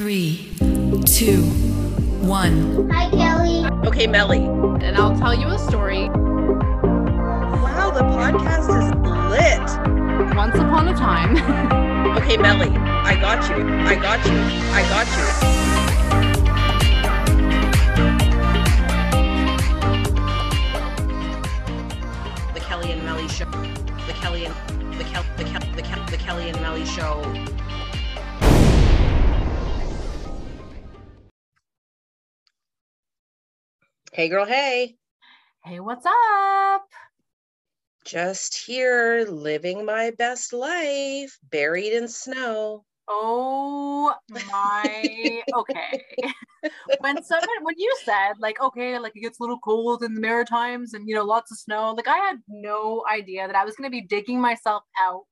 Three, two, one. Hi, Kelly. Okay, Melly. and I'll tell you a story. Wow, the podcast is lit. Once upon a time, Okay, Melly. I got you. I got you. I got you. The Kelly and Melly show. The Kelly and the Kel the Kel the Kel the Kelly and Melly show. Hey girl, hey. hey, what's up? Just here living my best life, buried in snow. Oh my, okay. when someone, when you said like, okay, like it gets a little cold in the Maritimes and you know lots of snow, like I had no idea that I was going to be digging myself out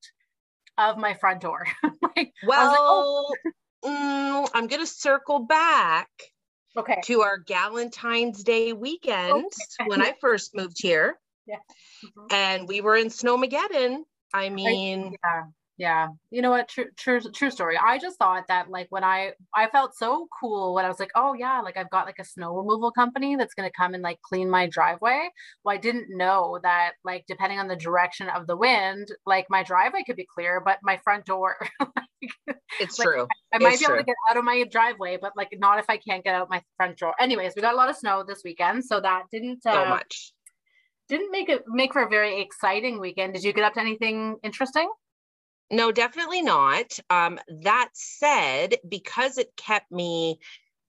of my front door. like, was like, oh, Well, mm, I'm going to circle back okay, to our Galentine's Day weekend when I first moved here. Mhm. and we were in Snowmageddon. I mean, yeah yeah you know what? True true true story. I just thought that like when i i felt so cool when i was like oh yeah like i've got like a snow removal company that's going to come and like clean my driveway. Well i didn't know that like depending on the direction of the wind like my driveway could be clear but my front door like, it's like, true. i might It's be able to get out of my driveway but like not if i can't get out my front door. Anyways we got a lot of snow this weekend so that didn't So uh, much. didn't make it make for a very exciting weekend. Did you get up to anything interesting No, definitely not. Um, that said, because it kept me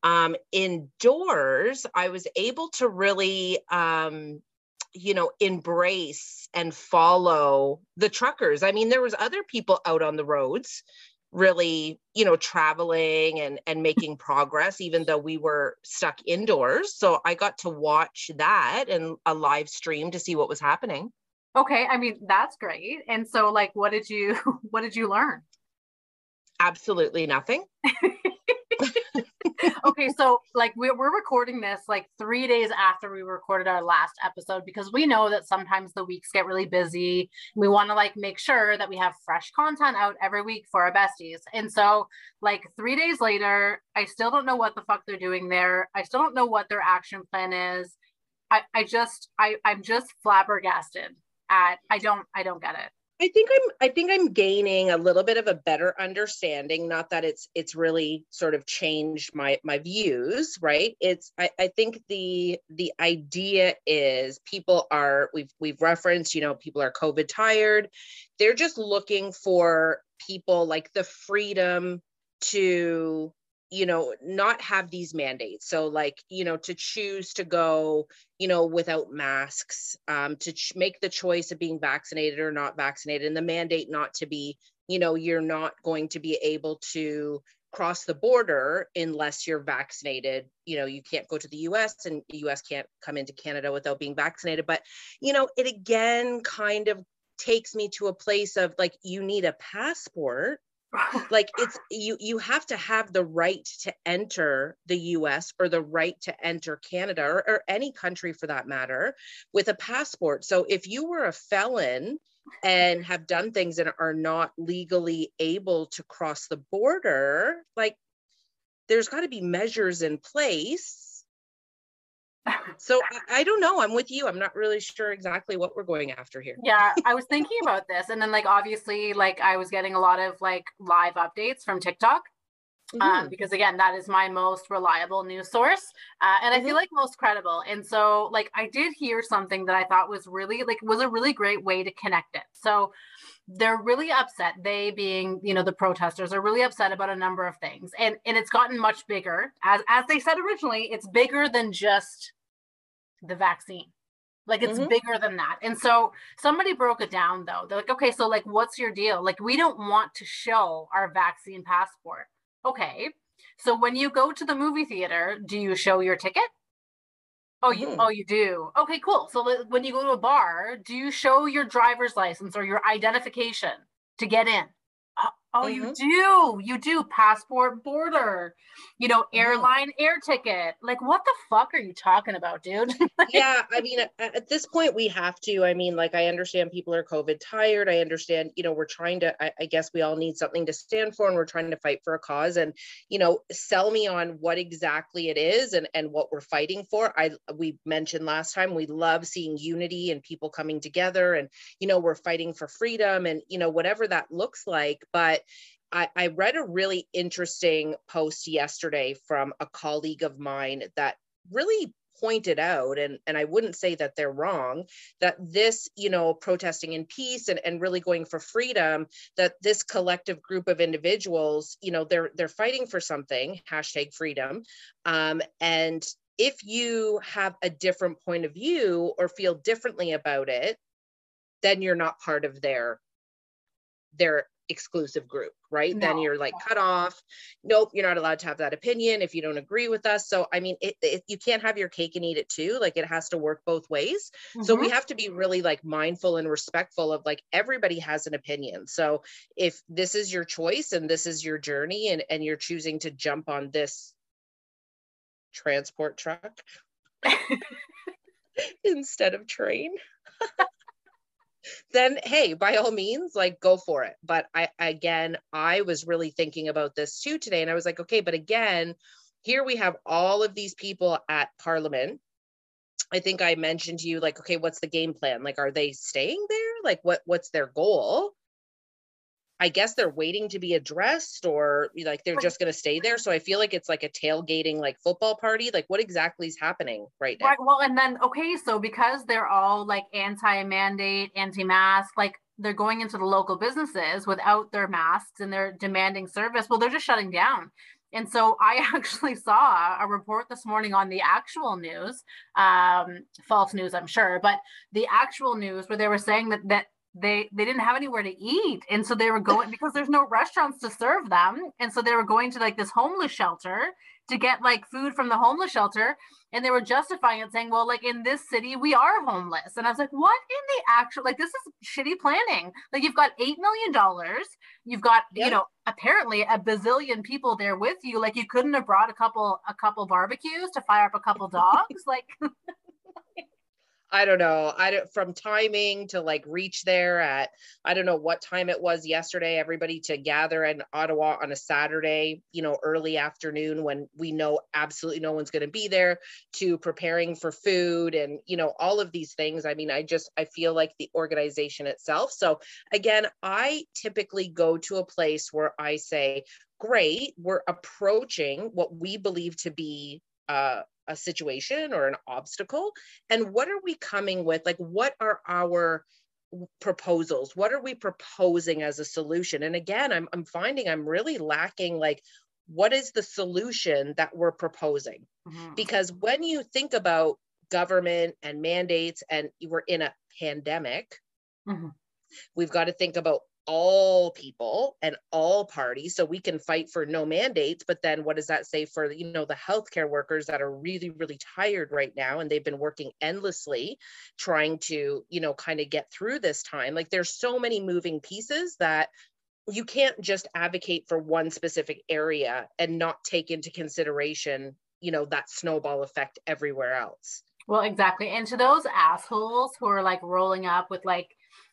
um, indoors, I was able to really, um, you know, embrace and follow the truckers. I mean, there was other people out on the roads, really, you know, traveling and and making progress, even though we were stuck indoors. So I got to watch that and a live stream to see what was happening. Okay, I mean that's great. And so like what did you what did you learn? Absolutely nothing. Okay, so like we're, we're recording this like 3 days after we recorded our last episode because we know that sometimes the weeks get really busy. We want to like make sure that we have fresh content out every week for our besties. And so like 3 days later, I still don't know what the fuck they're doing there. I still don't know what their action plan is. I I just I I'm just flabbergasted at I don't I don't get it. I think I'm I think I'm gaining a little bit of a better understanding. Not that it's it's really sort of changed my my views, right? It's I, I think the the idea is people are we've we've referenced, you know, people are COVID tired. They're just looking for people like the freedom to you know not have these mandates. So like you know to choose to go you know without masks um, to ch- make the choice of being vaccinated or not vaccinated and the mandate not to be you know you're not going to be able to cross the border unless you're vaccinated. You know you can't go to the us and the us can't come into canada without being vaccinated. But you know it again kind of takes me to a place of like you need a passport like it's you you have to have the right to enter the US or the right to enter Canada or, or any country for that matter with a passport. So if you were a felon and have done things and are not legally able to cross the border, like there's got to be measures in place. So I, I don't know. I'm with you. I'm not really sure exactly what we're going after here. yeah i was thinking about this and then like obviously like i was getting a lot of like live updates from tiktok um, Mhm. because again that is my most reliable news source uh, and i feel like most credible and so like i did hear something that i thought was really like was a really great way to connect it so they're really upset they being you know the protesters are really upset about a number of things and and it's gotten much bigger. As as they said originally it's bigger than just the vaccine. Like it's Mhm. bigger than that. And so somebody broke it down though. They're like okay so like what's your deal? Like we don't want to show our vaccine passport. Okay so when you go to the movie theater do you show your ticket oh you Mhm. oh you do? Okay cool. So when you go to a bar do you show your driver's license or your identification to get in? Uh, Oh, mm-hmm. you do. You do passport border, you know, mm-hmm. airline mm-hmm. air ticket. Like, what the fuck are you talking about, dude? yeah. I mean, at, at, this point, we have to. I mean, like, I understand people are COVID tired. I understand, you know, we're trying to, I, I guess we all need something to stand for and we're trying to fight for a cause. And, you know, sell me on what exactly it is and, and what we're fighting for. I, we mentioned last time, we love seeing unity and people coming together and, you know, we're fighting for freedom and, you know, whatever that looks like. But, I, I read a really interesting post yesterday from a colleague of mine that really pointed out and, and i wouldn't say that they're wrong that this you know protesting in peace and, and really going for freedom that this collective group of individuals you know they're they're fighting for something hashtag freedom. Um, and if you have a different point of view or feel differently about it then you're not part of their their exclusive group, right? No. Then you're like cut off. Nope, you're not allowed to have that opinion if you don't agree with us. So, I mean, it, it, you can't have your cake and eat it too. Like it has to work both ways. Mm-hmm. So, we mm-hmm. have to be really like mindful and respectful of like everybody has an opinion. So, if this is your choice and this is your journey and, and you're choosing to jump on this transport truck instead of train. then hey by all means like go for it. But i again i was really thinking about this too today and i was like okay but again here we have all of these people at parliament. I think i mentioned to you like okay what's the game plan? Like are they staying there? Like what what's their goal I guess they're waiting to be addressed or like they're just going to stay there. So I feel like it's like a tailgating like football party. Like what exactly is happening right now? Right. Well, and then, okay, so because they're all like anti mandate, anti mask, like they're going into the local businesses without their masks and they're demanding service. Well, they're just shutting down. And so I actually saw a report this morning on the actual news, um, false news, I'm sure, but the actual news where they were saying that that they they didn't have anywhere to eat. And so they were going because there's no restaurants to serve them. And so they were going to like this homeless shelter to get like food from the homeless shelter. And they were justifying it saying well like in this city we are homeless. And i was like what in the actual like this is shitty planning. Like you've got eight million dollars. You've got yep. you know apparently a bazillion people there with you. Like you couldn't have brought a couple a couple barbecues to fire up a couple dogs. Like I don't know. I don't from timing to like reach there at I don't know what time it was yesterday. Everybody to gather in Ottawa on a Saturday, you know, early afternoon when we know absolutely no one's going to be there. To preparing for food and you know all of these things. I mean, I just I feel like the organization itself. So again, I typically go to a place where I say, "Great, we're approaching what we believe to be." Uh, a situation or an obstacle? And what are we coming with? Like what are our proposals? What are we proposing as a solution? And again i'm, I'm finding i'm really lacking like what is the solution that we're proposing? Mm-hmm. because when you think about government and mandates and we're in a pandemic mm-hmm. we've got to think about all people and all parties so we can fight for no mandates but then what does that say for you know the healthcare workers that are really really tired right now and they've been working endlessly trying to you know kind of get through this time? Like there's so many moving pieces that you can't just advocate for one specific area and not take into consideration you know that snowball effect everywhere else. Well exactly and to those assholes who are like rolling up with like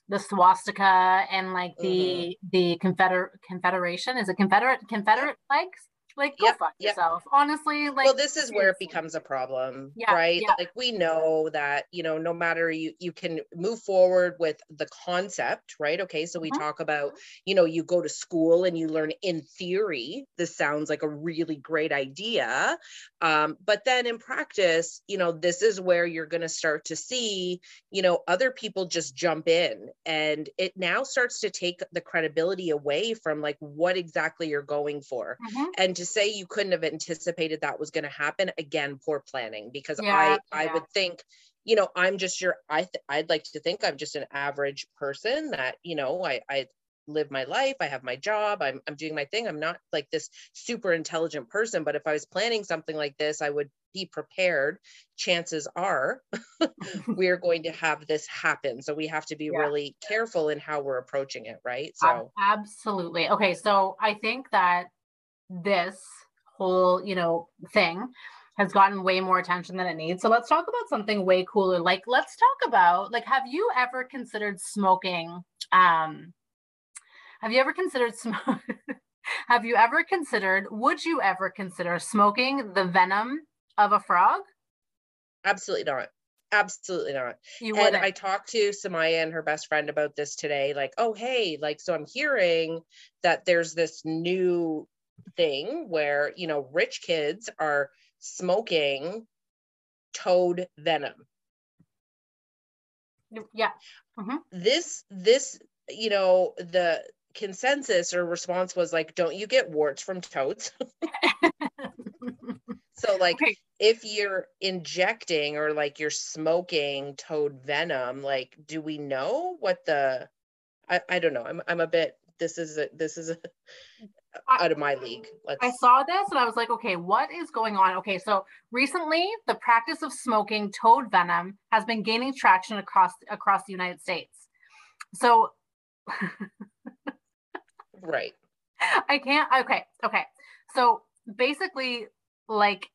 the swastika and like the mm-hmm. the confederate confederation is it confederate confederate flags like go yep, fuck yep. yourself honestly like well this is where it becomes a problem yeah, right yeah. like we know that you know no matter you you can move forward with the concept right okay so we mm-hmm. talk about you know you go to school and you learn in theory this sounds like a really great idea um, but then in practice you know this is where you're going to start to see you know other people just jump in and it now starts to take the credibility away from like what exactly you're going for mm-hmm. and to say you couldn't have anticipated that was going to happen again poor planning because yeah, i yeah. i would think you know i'm just your i th- i'd like to think i'm just an average person that you know i i live my life. I have my job. I'm, I'm doing my thing. I'm not like this super intelligent person, but if I was planning something like this, I would be prepared. Chances are we're going to have this happen. So we have to be yeah. really careful in how we're approaching it, right? So, absolutely. Okay. So I think that this whole, you know, thing has gotten way more attention than it needs. So let's talk about something way cooler. Like let's talk about like have you ever considered smoking um have you ever considered smoke have you ever considered would you ever consider smoking the venom of a frog? Absolutely not. Absolutely not. You and I talked to Samaya and her best friend about this today. Like, oh hey, like so I'm hearing that there's this new thing where you know rich kids are smoking toad venom. Yeah. Mm-hmm. This this you know the consensus or response was like don't you get warts from toads? so like okay. if you're injecting or like you're smoking toad venom like do we know what the I, I don't know I'm I'm a bit this is a this is a out of my league. Let's... I saw this and I was like, okay, what is going on? Okay, so recently the practice of smoking toad venom has been gaining traction across across the United States. So right. I can't okay, okay. So basically like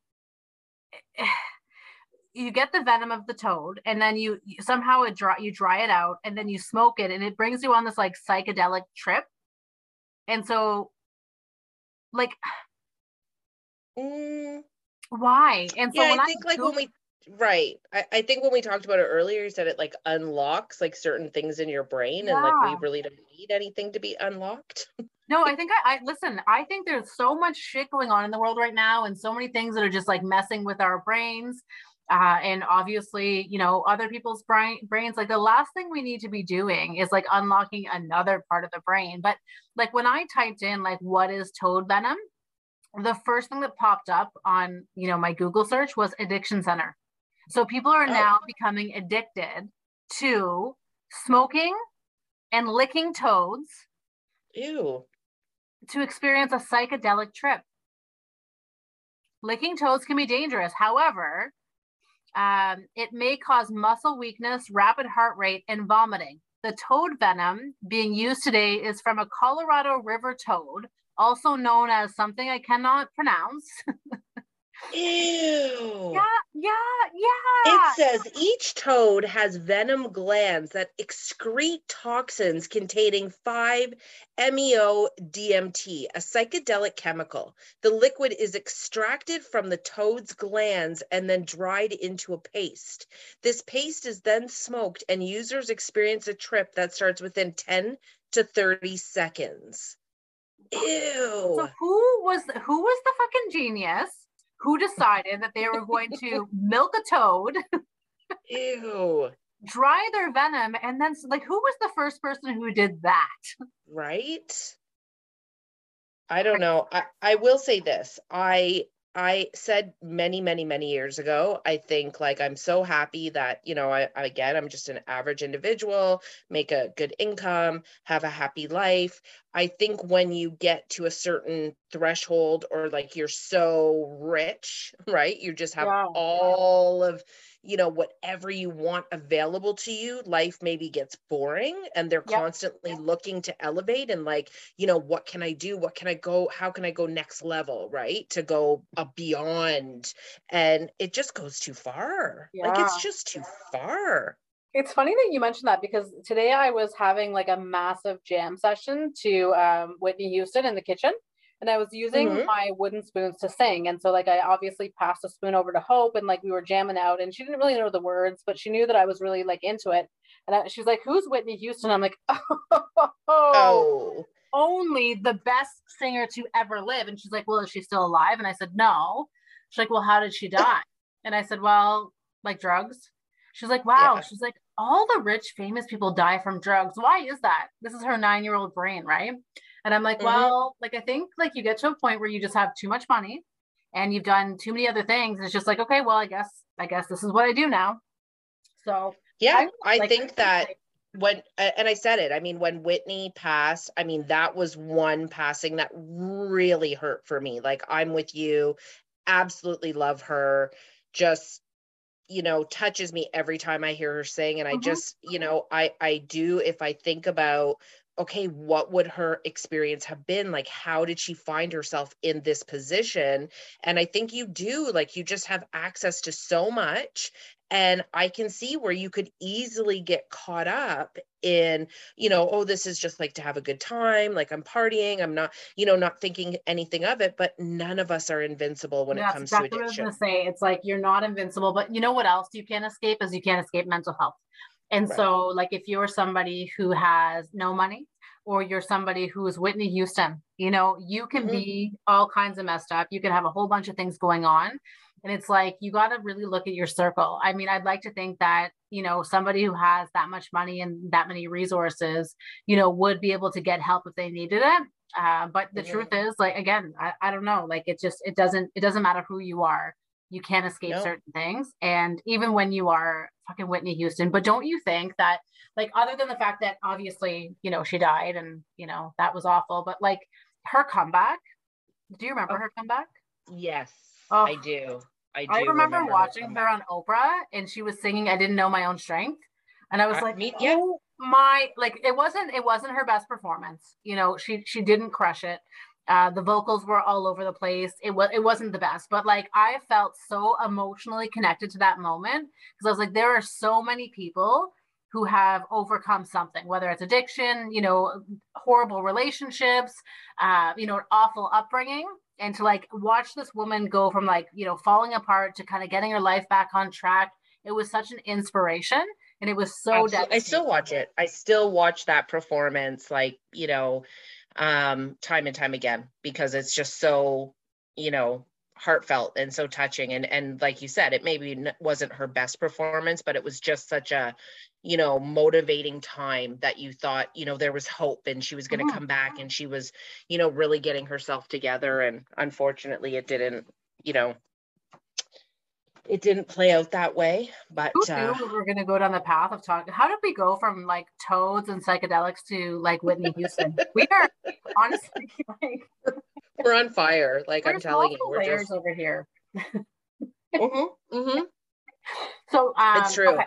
you get the venom of the toad and then you somehow it dry you dry it out and then you smoke it and it brings you on this like psychedelic trip and so like mm. why and so yeah, i think I like when we right I, I think when we talked about it earlier you said it like unlocks like certain things in your brain yeah. and like we really don't need anything to be unlocked no i think I, I listen i think there's so much shit going on in the world right now and so many things that are just like messing with our brains uh, and obviously you know other people's brain brains like the last thing we need to be doing is like unlocking another part of the brain. But like when i typed in like what is toad venom the first thing that popped up on you know my google search was addiction center. So people are oh. now becoming addicted to smoking and licking toads ew. to experience a psychedelic trip. Licking toads can be dangerous. However um, it may cause muscle weakness, rapid heart rate, and vomiting. The toad venom being used today is from a Colorado river toad, also known as something I cannot pronounce. Ew. Yeah, yeah, yeah. It says each toad has venom glands that excrete toxins containing 5-MeO-DMT, a psychedelic chemical. The liquid is extracted from the toad's glands and then dried into a paste. This paste is then smoked and users experience a trip that starts within 10 to 30 seconds. Ew. So who was who was the fucking genius who decided that they were going to milk a toad. Ew. Dry their venom, and then like, who was the first person who did that? Right. I don't know. I, I will say this. I I said many, many, many years ago, I think like I'm so happy that, you know, I, again, I'm just an average individual, make a good income, have a happy life. I think when you get to a certain threshold or like you're so rich, right? You just have yeah. all of you know whatever you want available to you life maybe gets boring and they're yep. constantly yep. looking to elevate and like you know what can i do what can i go how can i go next level right to go beyond and it just goes too far yeah. like it's just too far it's funny that you mentioned that because today I was having like a massive jam session to um, Whitney Houston in the kitchen and I was using mm-hmm. my wooden spoons to sing. And so like I obviously passed a spoon over to Hope and like we were jamming out and she didn't really know the words, but she knew that I was really like into it. And I, she's like, "Who's Whitney Houston?" I'm like, "Oh, oh, only the best singer to ever live." And she's like, "Well, is she still alive?" And I said, "No." She's like, "Well, how did she die?" and I said, "Well, like drugs." She's like, "Wow." Yeah. She's like, "All the rich, famous people die from drugs. Why is that?" This is her nine-year-old brain, right? And I'm like, mm-hmm. well, like I think like you get to a point where you just have too much money and you've done too many other things. It's just like, okay, well, I guess I guess this is what I do now. So yeah, I, I like, think that when and I said it, I mean, when Whitney passed, I mean, that was one passing that really hurt for me. Like, I'm with you, absolutely love her, just you know touches me every time i hear her sing and i mm-hmm. just you know i i do if i think about okay, what would her experience have been? Like, how did she find herself in this position? And I think you do, like, you just have access to so much. And I can see where you could easily get caught up in, you know, oh, this is just like to have a good time. Like I'm partying. I'm not, you know, not thinking anything of it. But none of us are invincible when it comes exactly to addiction. What I was gonna say. It's like you're not invincible, but you know what else you can't escape is you can't escape mental health. And right. so, like, if you're somebody who has no money, or you're somebody who is Whitney Houston, you know, you can mm-hmm. be all kinds of messed up. You can have a whole bunch of things going on. And it's like, you got to really look at your circle. I mean, I'd like to think that, you know, somebody who has that much money and that many resources, you know, would be able to get help if they needed it. Uh, but the mm-hmm. truth is, like, again, I, I don't know, like, it just, it doesn't, it doesn't matter who you are you can't escape nope. certain things. And even when you are fucking Whitney Houston, but don't you think that, like, other than the fact that obviously, you know, she died and, you know, that was awful, but like her comeback, do you remember oh. her comeback? Yes, oh, I do. I, do I remember, remember watching her, her, on Oprah and she was singing I Didn't Know My Own Strength. And I was I, like, me, yeah. oh my, like, it wasn't, it wasn't her best performance. You know, she, she didn't crush it uh, the vocals were all over the place. It was it wasn't the best, but like I felt so emotionally connected to that moment because I was like, there are so many people who have overcome something, whether it's addiction, you know, horrible relationships, uh, you know, an awful upbringing, and to like watch this woman go from like you know falling apart to kind of getting her life back on track. It was such an inspiration, and it was so. I still watch it. I still watch that performance, like you know um, time and time again because it's just so, you know, heartfelt and so touching and and like you said it maybe wasn't her best performance but it was just such a you know motivating time that you thought you know there was hope and she was going to mm-hmm. come back and she was you know really getting herself together and unfortunately it didn't you know it didn't play out that way. But uh, we are going to go down the path of talking. How did we go from like toads and psychedelics to like Whitney Houston? we are honestly like we're on fire. Like I'm telling you, we're layers just... over here. mm-hmm, mm-hmm. So um, it's true. Okay.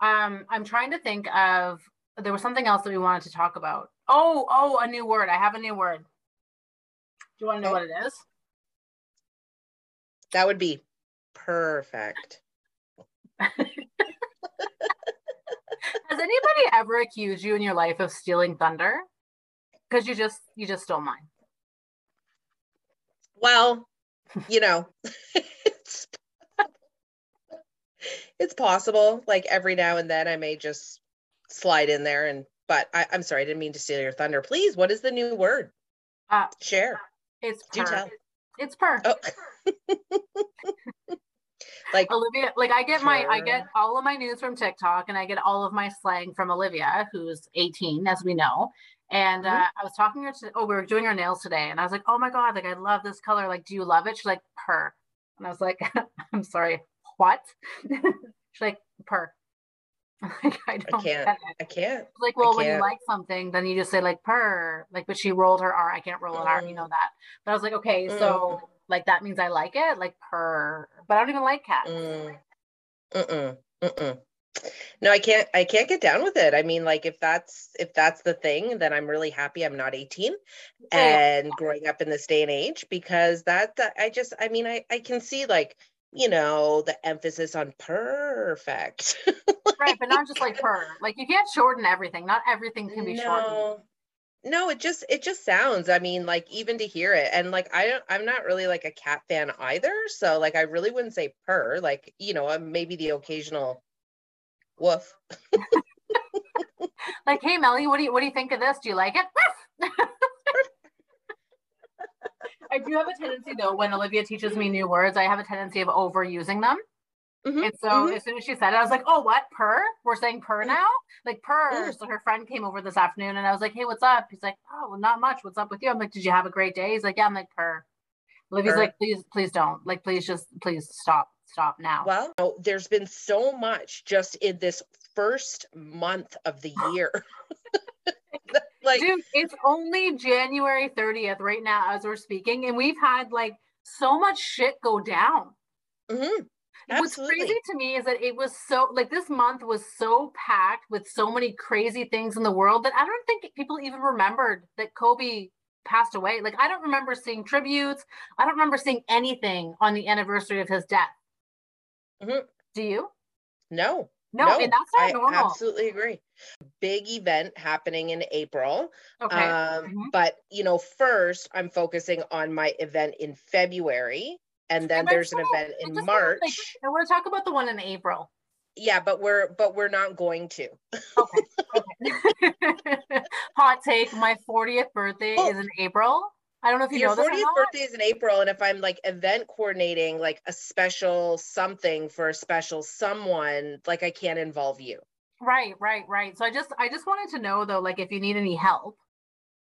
Um, I'm trying to think of. There was something else that we wanted to talk about. Oh, oh, a new word. I have a new word. Do you want to know okay. what it is? That would be Perfect. Has anybody ever accused you in your life of stealing thunder? Because you just you just stole mine. Well, you know, it's it's possible. Like every now and then, I may just slide in there and. But I, am sorry, I didn't mean to steal your thunder. Please, what is the new word? Uh, Share. It's per. Do tell. It's per. Oh. like Olivia, like I get sure. my I get all of my news from TikTok and I get all of my slang from Olivia, who's 18, as we know. And mm-hmm. uh, I was talking to her to, oh, we were doing our nails today, and I was like, oh my god, like I love this color. Like, do you love it? She's like, purr. And I was like, I'm sorry, what? She's like, purr. like, I, don't I can't. I can't. Like, well, when you like something, then you just say like purr. Like, but she rolled her R. I can't roll an mm. R. You know that. But I was like, okay, mm. so like that means I like it, like per. But I don't even like cats. Mm. Mm-mm. Mm-mm. No, I can't. I can't get down with it. I mean, like if that's if that's the thing, then I'm really happy I'm not 18 and growing up in this day and age because that, that I just. I mean, I I can see like you know the emphasis on perfect. right, but not just like per. Like you can't shorten everything. Not everything can be no. shortened no it just it just sounds i mean like even to hear it and like i don't i'm not really like a cat fan either so like i really wouldn't say purr like you know uh, maybe the occasional woof. Like hey melly what do you what do you think of this? Do you like it? I do have a tendency though when olivia teaches me new words i have a tendency of overusing them Mm-hmm, and so mm-hmm. as soon as she said it, I was like, oh, what? Per? We're saying per mm-hmm. now? Like per. Mm. So her friend came over this afternoon and I was like, hey, what's up? He's like, oh, well, not much. What's up with you? I'm like, did you have a great day? He's like, yeah. I'm like, per. Per. like, please, please don't. Like, please just, please stop, stop now. Well, there's been so much just in this first month of the year. like, Dude, it's only January 30th right now as we're speaking, and we've had like so much shit go down. Mhm, What's crazy to me is that it was so like this month was so packed with so many crazy things in the world that I don't think people even remembered that Kobe passed away. Like I don't remember seeing tributes. I don't remember seeing anything on the anniversary of his death. Mhm. Do you? No, No, no, and that's not I normal. absolutely agree. Big event happening in April. Okay. Um, Mhm. But you know, first I'm focusing on my event in February, and then but there's an event in wanna, like, March. I want to talk about the one in April. Yeah, but we're but we're not going to. Okay. okay. Hot take. My 40th birthday Oh. is in April. I don't know if you Your know this or 40th birthday is in April, and if I'm like event coordinating like a special something for a special someone, like I can't involve you. Right, right, right. So I just I just wanted to know though, like if you need any help.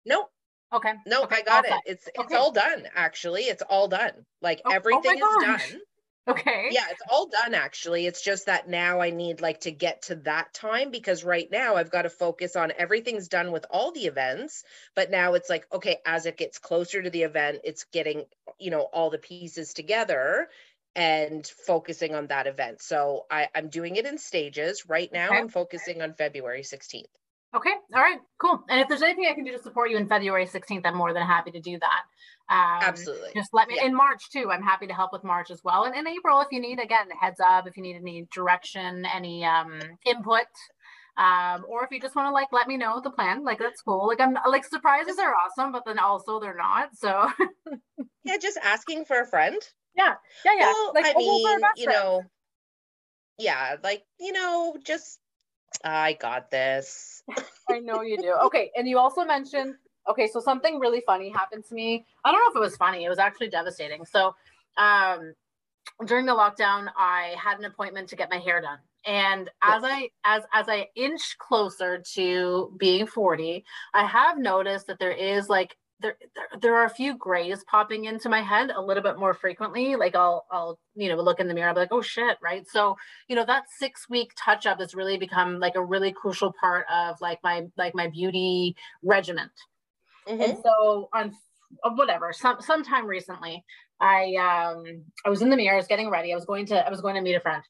Nope, Okay. no, okay, I got all it. set. It's it's Okay. all done. Actually, it's all done. Like Oh- oh everything is gosh. done. Okay. Yeah, it's all done actually. It's just that now I need like to get to that time because right now I've got to focus on everything's done with all the events, but now it's like okay, as it gets closer to the event, it's getting, you know, all the pieces together and focusing on that event. So I I'm doing it in stages. Right now Okay. I'm focusing on February 16th. Okay. All right. Cool. And if there's anything I can do to support you in February 16th, I'm more than happy to do that. Um, Absolutely. Just let me Yeah. in March too. I'm happy to help with March as well. And in April, if you need again heads up, if you need any direction, any um input, um, or if you just want to like let me know the plan, like that's cool. Like I'm like surprises are awesome, but then also they're not. So Yeah, just asking for a friend. yeah, yeah, yeah. Well, like I mean, you friends. know, yeah, like, you know, just I got this. I know you do. Okay, and you also mentioned okay, so something really funny happened to me. I don't know if it was funny. It was actually devastating. So, um during the lockdown, I had an appointment to get my hair done. And as I as as I inch closer to being 40, I have noticed that there is like there, there there are a few grays popping into my head a little bit more frequently. Like I'll I'll you know look in the mirror, I'll be like, oh shit, right? So you know that six week touch up has really become like a really crucial part of like my like my beauty regimen. Mhm. And so on uh, whatever, some sometime recently, I um I was in the mirror, I was getting ready, I was going to I was going to meet a friend.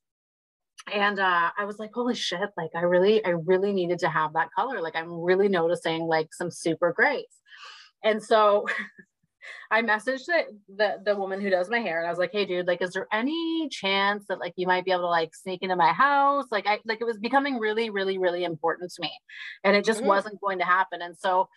And uh I was like, holy shit, like I really, I really needed to have that color. Like I'm really noticing like some super grays. And so I messaged the, the the woman who does my hair and I was like, hey dude, like is there any chance that like you might be able to like sneak into my house? Like I like it was becoming really, really, really important to me. And it just Mhm. wasn't going to happen. And so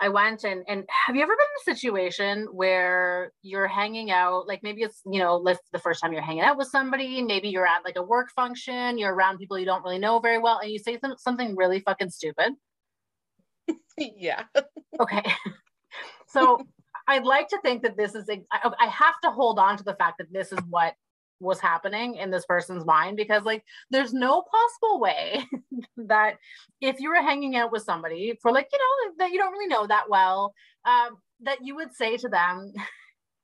I went and and have you ever been in a situation where you're hanging out like maybe it's you know like the first time you're hanging out with somebody maybe you're at like a work function you're around people you don't really know very well and you say some, something really fucking stupid yeah. okay so I'd like to think that this is I, I have to hold on to the fact that this is what was happening in this person's mind because like there's no possible way that if you were hanging out with somebody for like you know that you don't really know that well um, that you would say to them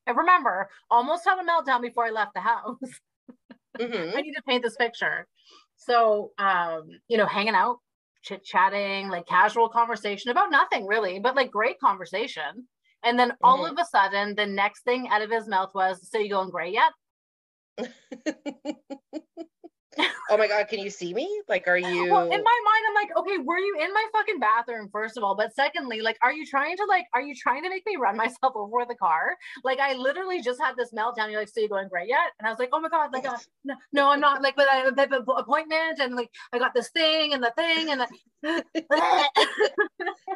and remember almost had a meltdown before i left the house Mhm. i need to paint this picture so um you know hanging out chit chatting like casual conversation about nothing really but like great conversation and then all Mhm. of a sudden the next thing out of his mouth was so you going gray yet oh my god, can you see me? Like are you Well, in my mind, I'm like, okay, were you in my fucking bathroom, first of all? But secondly, like, are you trying to like, are you trying to make me run myself over with a car? Like, I literally just had this meltdown. You're like, so you going great yet? And I was like, oh my god, like, uh, no, no, I'm not. Like, but I have an appointment, and like, I got this thing and the thing, and the...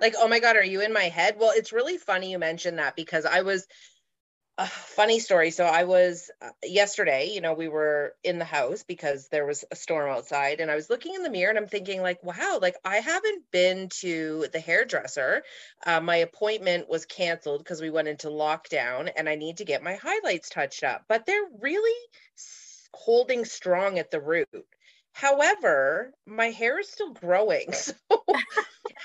like oh my god, are you in my head? Well, it's really funny you mentioned that because I was a funny story. So I was uh, yesterday, you know, we were in the house because there was a storm outside and I was looking in the mirror and I'm thinking like, wow, like I haven't been to the hairdresser. Uh, my appointment was canceled because we went into lockdown and I need to get my highlights touched up, but they're really holding strong at the root. However, my hair is still growing. So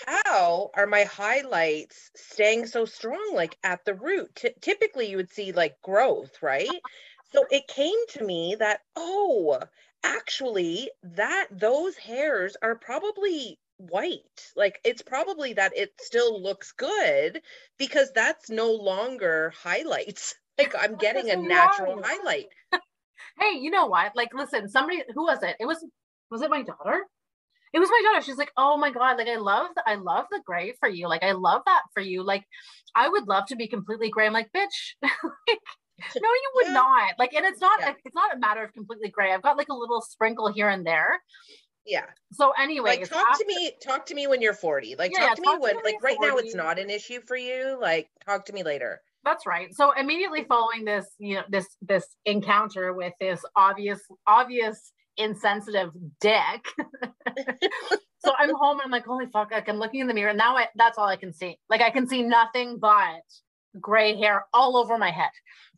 how are my highlights staying so strong like at the root Ty- typically you would see like growth right so it came to me that oh actually that those hairs are probably white like it's probably that it still looks good because that's no longer highlights like i'm getting a natural highlight hey, you know what? Like, listen, somebody who was it? It was was it my daughter? It was my daughter. She's like, oh my god, like I love, I love the gray for you. Like I love that for you. Like I would love to be completely gray. I'm like, bitch, like, no, you would not. Like, and it's not, Yeah. it's not a matter of completely gray. I've got like a little sprinkle here and there. yeah So, anyways, like talk after- to me talk to me when you're 40 like Yeah, talk to me talk when me when like right now it's not an issue for you like talk to me later That's right. So immediately following this, you know, this this encounter with this obvious, obvious insensitive dick. so I'm home and I'm like, holy fuck, like I'm looking in the mirror. And now I, that's all I can see. Like I can see nothing but gray hair all over my head.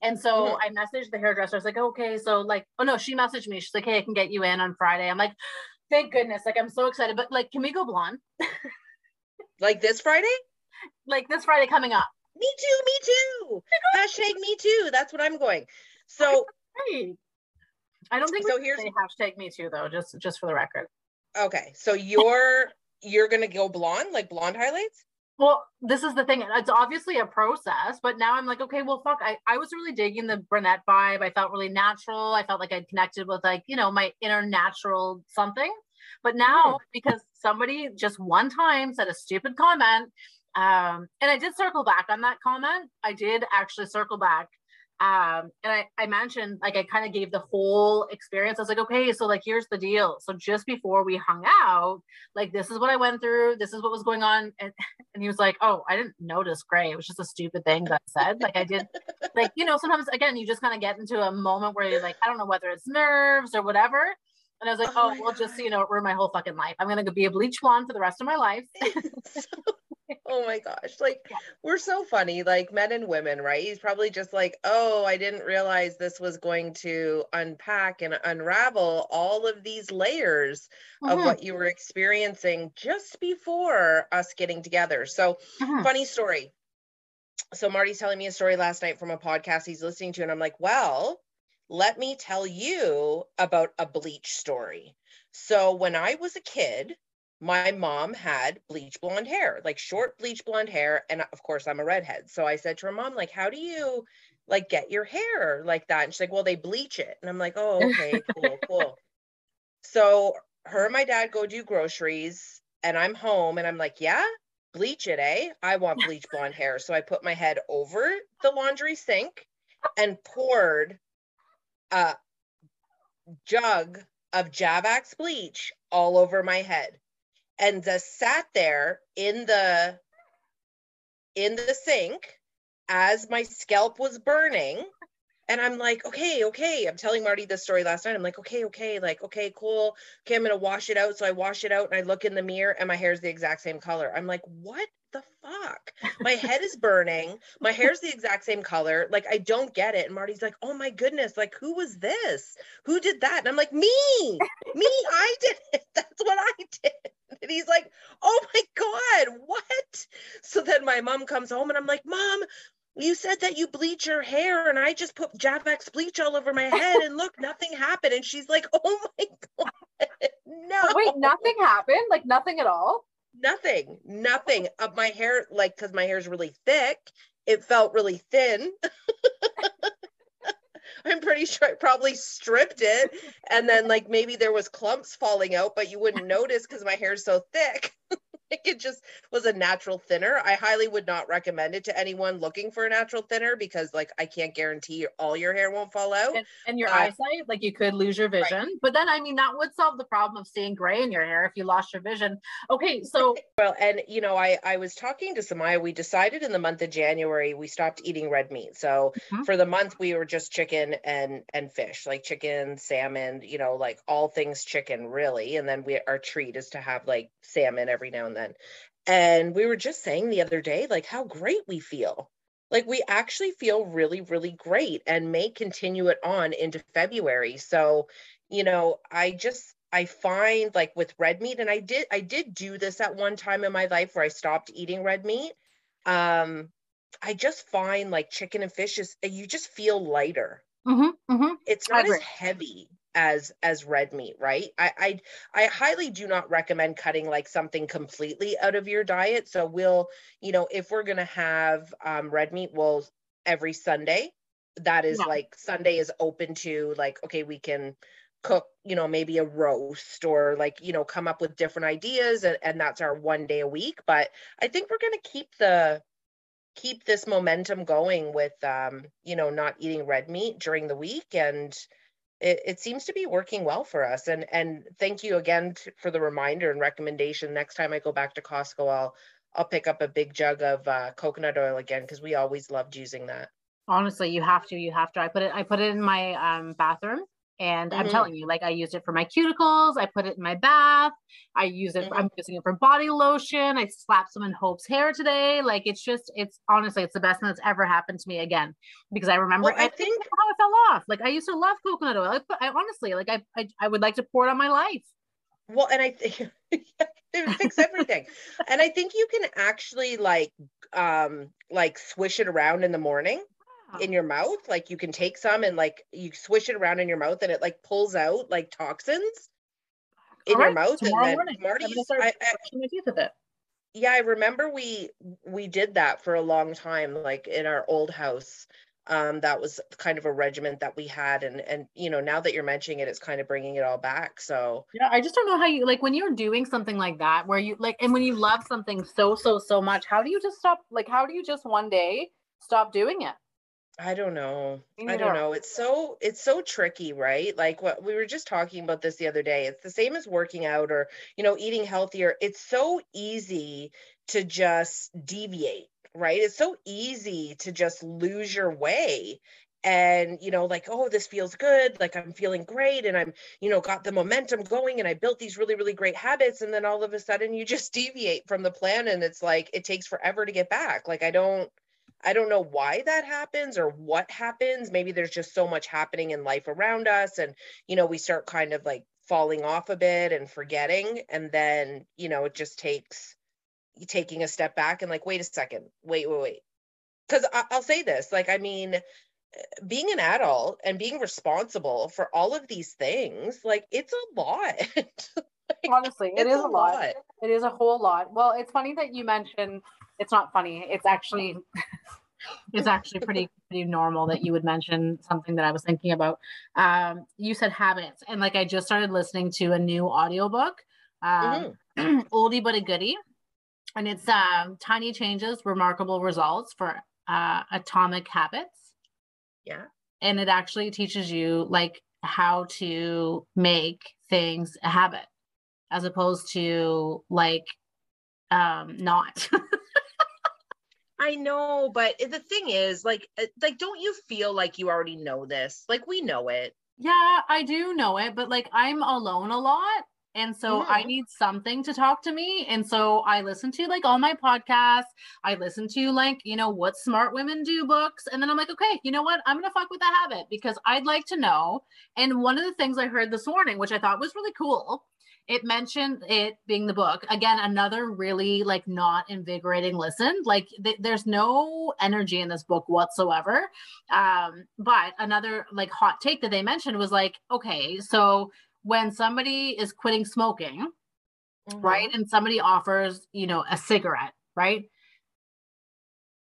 And so Mhm. I messaged the hairdresser. I was like, okay, so like, oh no, she messaged me. She's like, hey, I can get you in on Friday. I'm like, thank goodness. Like I'm so excited. But like, can we go blonde? like this friday Like this Friday coming up. me too me too hashtag me too that's what i'm going so. I don't think So here's- hashtag me too though, just just for the record. okay so you're you're gonna go blonde like blonde highlights Well, this is the thing. It's obviously a process, but now I'm like, okay, well, fuck. I, I was really digging the brunette vibe. I felt really natural. I felt like I'd connected with like, you know, my inner natural something. But now, because somebody just one time said a stupid comment, um, and I did circle back on that comment. I did actually circle back. Um, and I, I mentioned like I kind of gave the whole experience. I was like, okay, so like here's the deal. So just before we hung out, like this is what I went through, this is what was going on. And and he was like, Oh, I didn't notice gray. It was just a stupid thing that I said. Like I did like, you know, sometimes again you just kind of get into a moment where you're like, I don't know whether it's nerves or whatever. And I was like, Oh Oh, well, just so you know, it ruined my whole fucking life. I'm gonna go be a bleach blonde for the rest of my life. oh my gosh like Yeah. we're so funny like men and women right he's probably just like oh i didn't realize this was going to unpack and unravel all of these layers of Mhm, what you were experiencing just before us getting together so mhm. funny story so marty's telling me a story last night from a podcast he's listening to and i'm like well let me tell you about a bleach story. So when i was a kid my mom had bleach blonde hair like short bleach blonde hair and of course i'm a redhead. So i said to her mom like how do you like get your hair like that? And she's like well they bleach it. And i'm like oh okay cool cool. So her and my dad go do groceries and i'm home and i'm like yeah bleach it, eh? I want bleach blonde hair. So I put my head over the laundry sink and poured a jug of Javex bleach all over my head. And just sat there in the in the sink as my scalp was burning and I'm like, okay, okay. I'm telling Marty this story last night. I'm like, okay, okay, like, okay, cool. Okay, I'm gonna wash it out. So I wash it out and I look in the mirror and my hair is the exact same color. I'm like, what the fuck? My head is burning. My hair's the exact same color. Like, I don't get it. And Marty's like, oh my goodness, like, who was this? Who did that? And I'm like, me, me, I did it. That's what I did. And he's like, oh my God, what? So then my mom comes home and I'm like, Mom, you said that you bleach your hair and I just put Javex bleach all over my head and look, nothing happened. And she's like, oh my God, no. Wait, nothing happened? Like nothing at all? Nothing, nothing. Uh, my hair, like, because my hair is really thick, it felt really thin. I'm pretty sure I probably stripped it. And then, like, maybe there was clumps falling out, but you wouldn't notice because my hair's so thick. Like, it just was a natural thinner. I highly would not recommend it to anyone looking for a natural thinner because, like, I can't guarantee all your hair won't fall out. And, and your Uh, eyesight, like you could lose your vision. But then, I mean, that would solve the problem of seeing gray in your hair if you lost your vision. Okay, so Well, and you know, I I was talking to Samaya. We decided in the month of January we stopped eating red meat. So Mhm. for the month we were just chicken and and fish, like chicken, salmon, you know, like all things chicken really. And then we our treat is to have like salmon every now and then. And we were just saying the other day like how great we feel. Like we actually feel really really great and may continue it on into February. So, you know, I just I find like with red meat, and I did I did do this at one time in my life where I stopped eating red meat. Um, I just find like chicken and fish is you just feel lighter. Mm-hmm, mm-hmm. It's not as heavy as as red meat, right? I, I I highly do not recommend cutting like something completely out of your diet. So we'll, you know, if we're gonna have um, red meat, we'll every Sunday. That is yeah. like Sunday is open to like okay, we can cook you know maybe a roast or like you know come up with different ideas and, and that's our one day a week but i think we're going to keep the keep this momentum going with um you know not eating red meat during the week and it, it seems to be working well for us and and thank you again for the reminder and recommendation. Next time i go back to costco i'll i'll pick up a big jug of uh, coconut oil again because we always loved using that. Honestly you have to you have to. I put it i put it in my um, bathroom and mm-hmm. I'm telling you, like I used it for my cuticles, I put it in my bath, I use it, mm-hmm. I'm using it for body lotion, I slapped some in Hope's hair today. Like it's just, it's honestly, it's the best thing that's ever happened to me again. Because I remember well, I, I think how it fell off. Like I used to love coconut oil. I, I honestly like I, I I would like to pour it on my life. Well, and I think it would fix everything. and I think you can actually like um like swish it around in the morning in your mouth. Like you can take some and like you swish it around in your mouth and it like pulls out like toxins in your mouth. Tomorrow and then morning. I, I, my teeth with it. Yeah, I remember we we did that for a long time, like in our old house. Um, that was kind of a regiment that we had, and and you know now that you're mentioning it, it's kind of bringing it all back. So yeah, I just don't know how you like when you're doing something like that, where you like, and when you love something so so so much, how do you just stop? Like, how do you just one day stop doing it? I don't know. I don't know. It's so it's so tricky, right? Like what we were just talking about this the other day. It's the same as working out or, you know, eating healthier. It's so easy to just deviate, right? It's so easy to just lose your way and you know like oh this feels good like i'm feeling great and i'm you know got the momentum going and i built these really really great habits and then all of a sudden you just deviate from the plan and it's like it takes forever to get back like i don't I don't know why that happens or what happens. Maybe there's just so much happening in life around us. And, you know, we start kind of like falling off a bit and forgetting. And then, you know, it just takes taking a step back and like, wait a second, wait, wait, wait. Because I'll say this like, I mean, eh, being an adult and being responsible for all of these things, like, it's a lot. like, Honestly, it is a lot. lot. It is a whole lot. Well, it's funny that you mentioned it's not funny. It's actually it's actually pretty pretty normal that you would mention something that I was thinking about. Um, you said habits, and like I just started listening to a new audiobook, um, mm-hmm. oldie but a goodie, and it's um, tiny changes, remarkable results for uh, atomic habits. Yeah, and it actually teaches you like how to make things a habit, as opposed to like um, not. I know, but the thing is, like, uh, like, don't you feel like you already know this? Like, we know it. Yeah, I do know it, but like, I'm alone a lot. And so. I need something to talk to me. And so I listen to like all my podcasts. I listen to like, you know, what smart women do books. And then I'm like, okay, you know what? I'm going to fuck with that habit because I'd like to know. And one of the things I heard this morning, which I thought was really cool, it mentioned it being the book. Again another really like not invigorating listen. Like th- there's no energy in this book whatsoever. Um but another like hot take that they mentioned was like okay so when somebody is quitting smoking mm-hmm. right and somebody offers you know a cigarette right?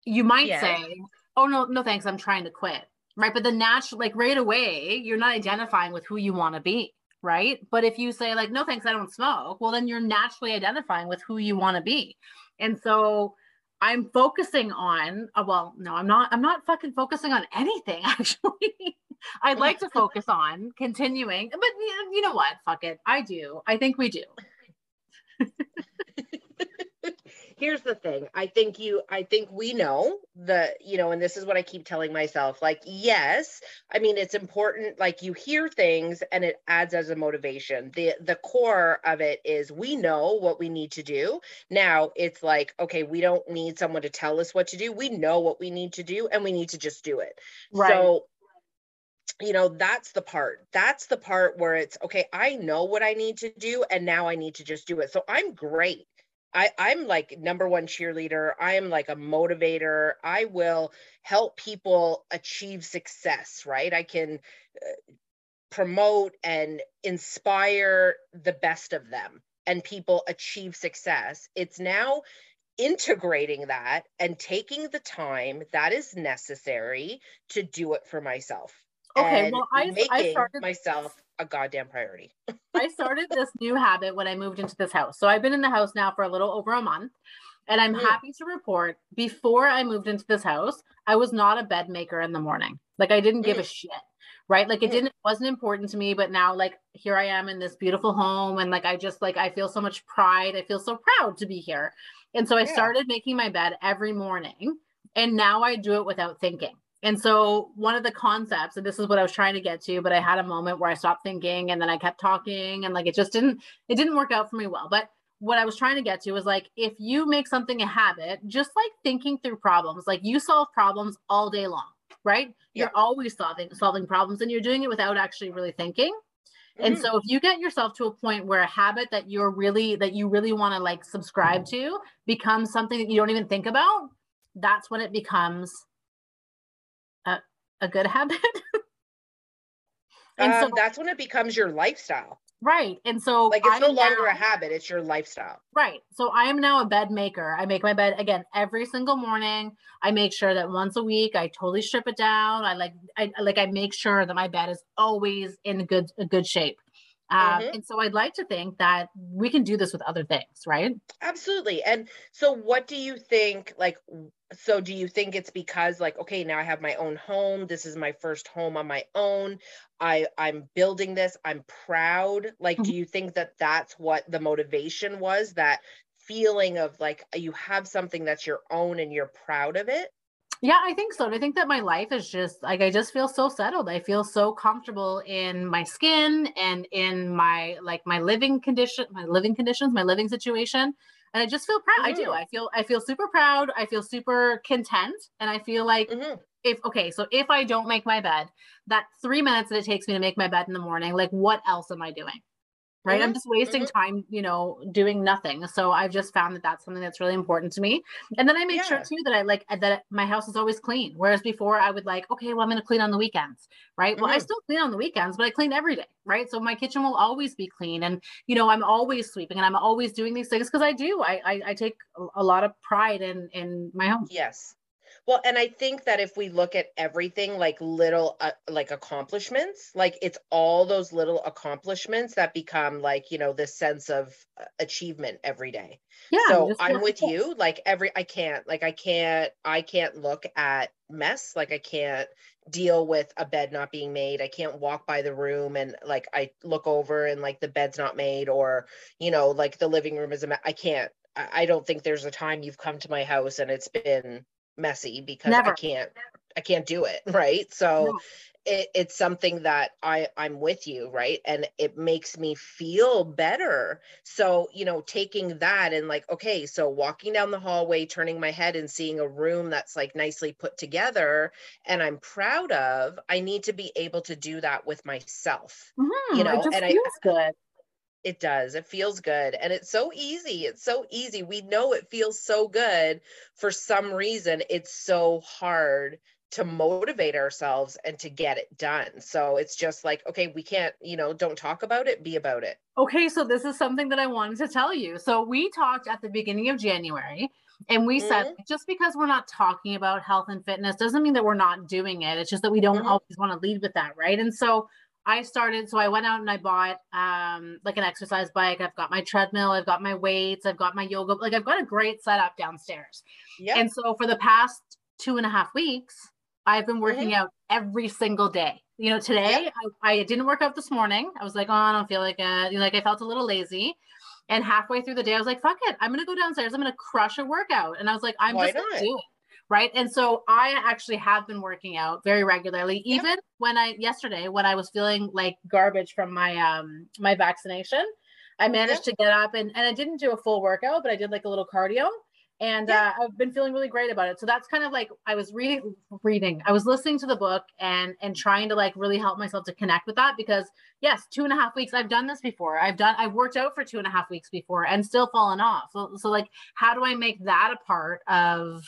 You might yeah. say oh no no thanks i'm trying to quit right? But the natural like right away you're not identifying with who you want to be right? But if you say like, no, thanks, I don't smoke, well, then you're naturally identifying with who you want to be. And so I'm focusing on, uh, well, no, I'm not, I'm not fucking focusing on anything actually. I'd like to focus on continuing, but you know what? Fuck it. I do. I think we do. here's the thing. I think you i think we know the you know and this is what i keep telling myself like yes i mean it's important like you hear things and it adds as a motivation. The the core of it is we know what we need to do. Now it's like okay we don't need someone to tell us what to do. We know what we need to do and we need to just do it. Right. So you know that's the part. That's the part where it's okay i know what i need to do and now i need to just do it. So i'm great I, I'm like number one cheerleader. I am like a motivator. I will help people achieve success, right? I can uh, promote and inspire the best of them and people achieve success. It's now integrating that and taking the time that is necessary to do it for myself. Okay, well, I, making I started myself a goddamn priority. I started this new habit when I moved into this house. So I've been in the house now for a little over a month. And I'm mm. happy to report before I moved into this house, I was not a bed maker in the morning. Like I didn't give mm. a shit. Right. Like it mm. didn't wasn't important to me. But now like here I am in this beautiful home. And like I just like I feel so much pride. I feel so proud to be here. And so I yeah. started making my bed every morning. And now I do it without thinking. And so one of the concepts, and this is what I was trying to get to, but I had a moment where I stopped thinking and then I kept talking and like it just didn't it didn't work out for me well. But what I was trying to get to was like if you make something a habit, just like thinking through problems, like you solve problems all day long, right? Yeah. You're always solving solving problems and you're doing it without actually really thinking. Mm-hmm. And so if you get yourself to a point where a habit that you're really that you really want to like subscribe to becomes something that you don't even think about, that's when it becomes a, good habit. and um, so that's when it becomes your lifestyle. Right. And so like it's no longer now, a habit, it's your lifestyle. Right. So I am now a bed maker. I make my bed again every single morning. I make sure that once a week I totally strip it down. I like I like I make sure that my bed is always in good a good shape. Um, mm-hmm. and so I'd like to think that we can do this with other things, right? Absolutely. And so what do you think like so do you think it's because like okay now i have my own home this is my first home on my own i i'm building this i'm proud like mm-hmm. do you think that that's what the motivation was that feeling of like you have something that's your own and you're proud of it yeah i think so and i think that my life is just like i just feel so settled i feel so comfortable in my skin and in my like my living condition my living conditions my living situation and I just feel proud. Mm-hmm. I do. Mm-hmm. I feel I feel super proud. I feel super content, and I feel like mm-hmm. if okay, so if I don't make my bed, that three minutes that it takes me to make my bed in the morning, like what else am I doing? Right? Mm-hmm. I'm just wasting mm-hmm. time, you know, doing nothing. So I've just found that that's something that's really important to me. And then I make yeah. sure too that I like that my house is always clean. Whereas before I would like, okay, well, I'm going to clean on the weekends, right? Mm-hmm. Well, I mm-hmm. still clean on the weekends, but I clean every day, right? So my kitchen will always be clean. And, you know, I'm always sweeping and I'm always doing these things because I do. I, I, I take a lot of pride in, in my home. Yes. Well, and I think that if we look at everything like little uh, like accomplishments, like it's all those little accomplishments that become like, you know, this sense of uh, achievement every day. Yeah. So I'm with you. Like every I can't like I can't I can't look at mess, like I can't deal with a bed not being made. I can't walk by the room and like I look over and like the bed's not made or, you know, like the living room is a I can't I don't think there's a time you've come to my house and it's been messy because Never. I can't I can't do it, right? So no. it, it's something that I I'm with you, right? And it makes me feel better. So, you know, taking that and like, okay, so walking down the hallway, turning my head and seeing a room that's like nicely put together and I'm proud of, I need to be able to do that with myself. Mm-hmm. You know, and I good. It does. It feels good. And it's so easy. It's so easy. We know it feels so good. For some reason, it's so hard to motivate ourselves and to get it done. So it's just like, okay, we can't, you know, don't talk about it, be about it. Okay. So this is something that I wanted to tell you. So we talked at the beginning of January. And we mm-hmm. said just because we're not talking about health and fitness doesn't mean that we're not doing it. It's just that we don't mm-hmm. always want to lead with that, right? And so I started, so I went out and I bought um, like an exercise bike. I've got my treadmill, I've got my weights, I've got my yoga, like I've got a great setup downstairs. Yeah. And so for the past two and a half weeks, I've been working mm-hmm. out every single day. You know, today yep. I, I, didn't work out this morning. I was like, oh, I don't feel like it. You know, like I felt a little lazy. And halfway through the day, I was like, fuck it. I'm gonna go downstairs. I'm gonna crush a workout. And I was like, I'm Why just gonna do it right and so i actually have been working out very regularly even yep. when i yesterday when i was feeling like garbage from my um my vaccination i managed yep. to get up and, and i didn't do a full workout but i did like a little cardio and Yeah. uh, I've been feeling really great about it. So that's kind of like I was reading, reading. I was listening to the book and and trying to like really help myself to connect with that because yes, two and a half weeks. I've done this before. I've done. I've worked out for two and a half weeks before and still fallen off. So so like, how do I make that a part of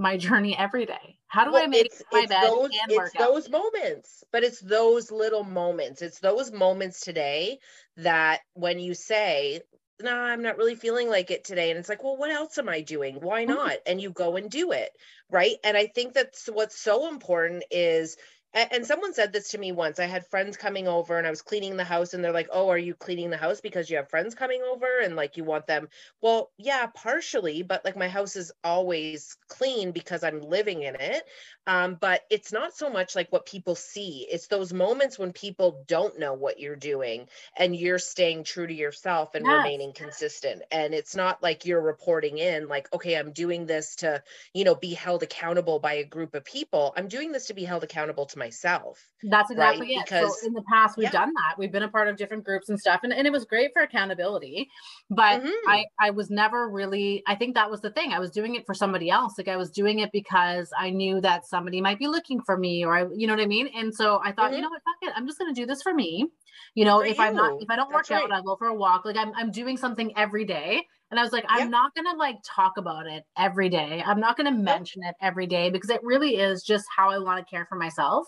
my journey every day? How do I make it's, my it's bed those and it's work out? those moments but it's those little moments it's those moments today that when you say no i'm not really feeling like it today and it's like well what else am i doing why Mhm. not and you go and do it right and i think that's what's so important is and someone said this to me once i had friends coming over and i was cleaning the house and they're like oh are you cleaning the house because you have friends coming over and like you want them? Well yeah partially but like my house is always clean because i'm living in it um, but it's not so much like what people see it's those moments when people don't know what you're doing and you're staying true to yourself and Yes. remaining consistent and it's not like you're reporting in like okay i'm doing this to you know be held accountable by a group of people i'm doing this to be held accountable to myself That's right? exactly it. Because- so in the past, we've yeah. done that. We've been a part of different groups and stuff, and, and it was great for accountability. But Mhm. I, I was never really. I think that was the thing. I was doing it for somebody else. Like I was doing it because I knew that somebody might be looking for me, or I, you know what I mean. And so I thought, you Mhm. know what, fuck it. I'm just gonna do this for me. You know, For if I'm not, if I don't That's work out, right. I go for a walk. Like I'm, I'm doing something every day. And I was like, I'm not gonna like talk about it every day. I'm not gonna mention it every day because it really is just how I want to care for myself.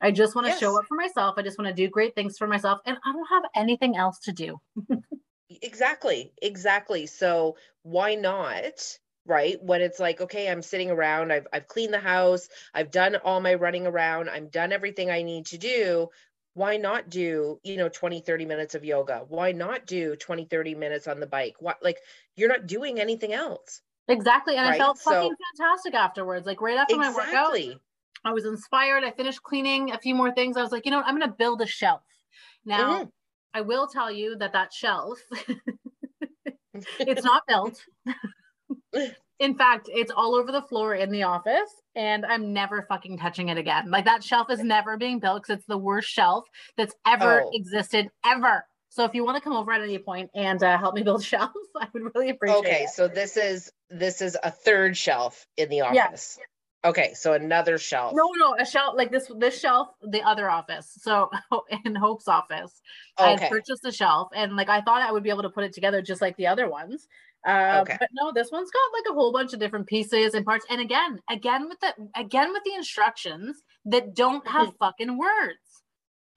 I just want to show up for myself. I just want to do great things for myself, and I don't have anything else to do. Exactly, exactly. So why not? Right? When it's like, okay, I'm sitting around, I've I've cleaned the house, I've done all my running around, I'm done everything I need to do. Why not do, you know, 20, 30 minutes of yoga? Why not do 20, 30 minutes on the bike? What like you're not doing anything else. Exactly, and I Right, felt so- fucking fantastic afterwards. Like right after my workout, I was inspired. I finished cleaning a few more things. I was like, you know, what? I'm gonna build a shelf. Now, Mhm. I will tell you that that shelf, it's not built. In fact, it's all over the floor in the office, and I'm never fucking touching it again. Like that shelf is never being built because it's the worst shelf that's ever Oh. existed ever. So if you want to come over at any point and uh, help me build shelves, I would really appreciate Okay, it. Okay, so this is this is a third shelf in the Yeah. office. Okay, so another shelf. No, no, a shelf like this. This shelf, the other office. So in Hope's office, I Okay. had purchased a shelf, and like I thought I would be able to put it together just like the other ones. Uh, Okay. But no, this one's got like a whole bunch of different pieces and parts. And again, again with the again with the instructions that don't have fucking words.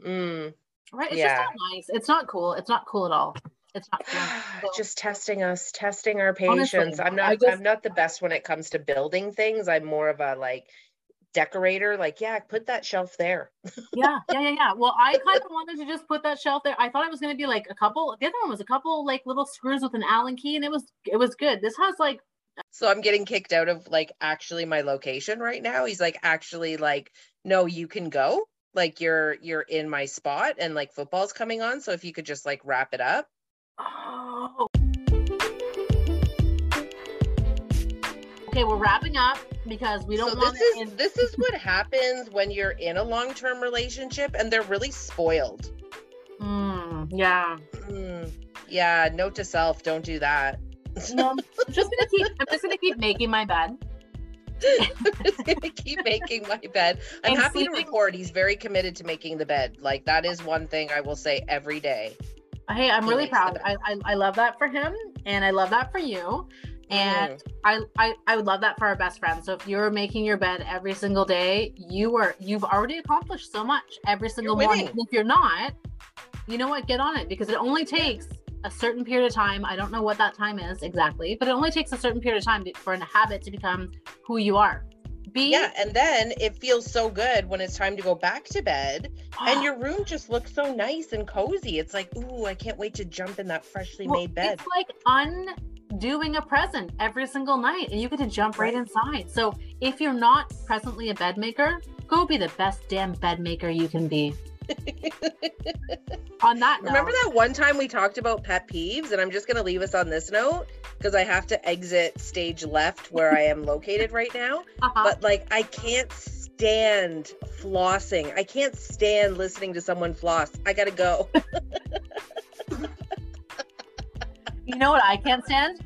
Mm. Right? It's Yeah. just not nice. It's not cool. It's not cool at all. It's not cool. So- just testing us, testing our Honestly, patience. I'm not just- I'm not the best when it comes to building things. I'm more of a like decorator. Like, yeah, put that shelf there. yeah, yeah, yeah, yeah. Well, I kind of wanted to just put that shelf there. I thought it was going to be like a couple. The other one was a couple like little screws with an Allen key, and it was it was good. This has like So I'm getting kicked out of like actually my location right now. He's like actually like, no, you can go. Like you're you're in my spot and like football's coming on. So if you could just like wrap it up. oh. Okay, we're wrapping up because we don't so want this is this is what happens when you're in a long-term relationship and they're really spoiled. Mm, yeah. Mm, yeah, note to self, don't do that. No, I'm just gonna keep. I'm just gonna keep making my bed. I'm just gonna keep making my bed. I'm happy to report he's very committed to making the bed. Like that is one thing I will say every day. Hey, I'm He really proud. I, I I love that for him, and I love that for you. And Mm, I, I I would love that for our best friend. So if you're making your bed every single day, you are you've already accomplished so much every single morning. winning. And if you're not, you know what? Get on it because it only takes a certain period of time. I don't know what that time is exactly, but it only takes a certain period of time to- for a habit to become who you are. Be yeah, and then it feels so good when it's time to go back to bed and your room just looks so nice and cozy. It's like, ooh, I can't wait to jump in that freshly Well, made bed. It's like undoing a present every single night, and you get to jump right Right. inside. So if you're not presently a bed maker, go be the best damn bed maker you can be. On that note, Remember that one time we talked about pet peeves? And I'm just going to leave us on this note because I have to exit stage left where I am located right now. Uh-huh. But like, I can't stand flossing. I can't stand listening to someone floss. I got to go. you know what I can't stand?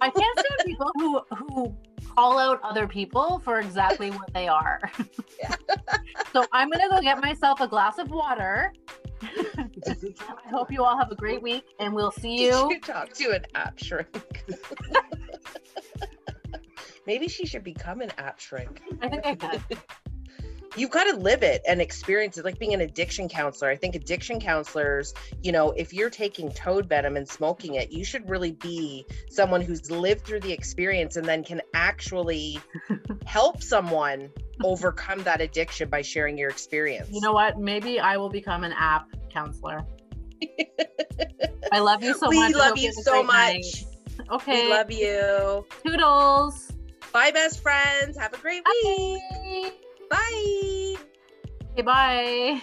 I can't stand people who who call out other people for exactly what they are. so I'm gonna go get myself a glass of water. I hope you all have a great week, and we'll see you. you talk to an app shrink? Maybe she should become an app shrink. I think I could. You've got to live it and experience it, like being an addiction counselor. I think addiction counselors, you know, if you're taking toad venom and smoking it, you should really be someone who's lived through the experience and then can actually help someone overcome that addiction by sharing your experience. You know what? Maybe I will become an app counselor. I love you so we much. we love you so much. night. Okay. We love you. Toodles. Bye, best friends. Have a great week. Bye. Bye. Okay, bye.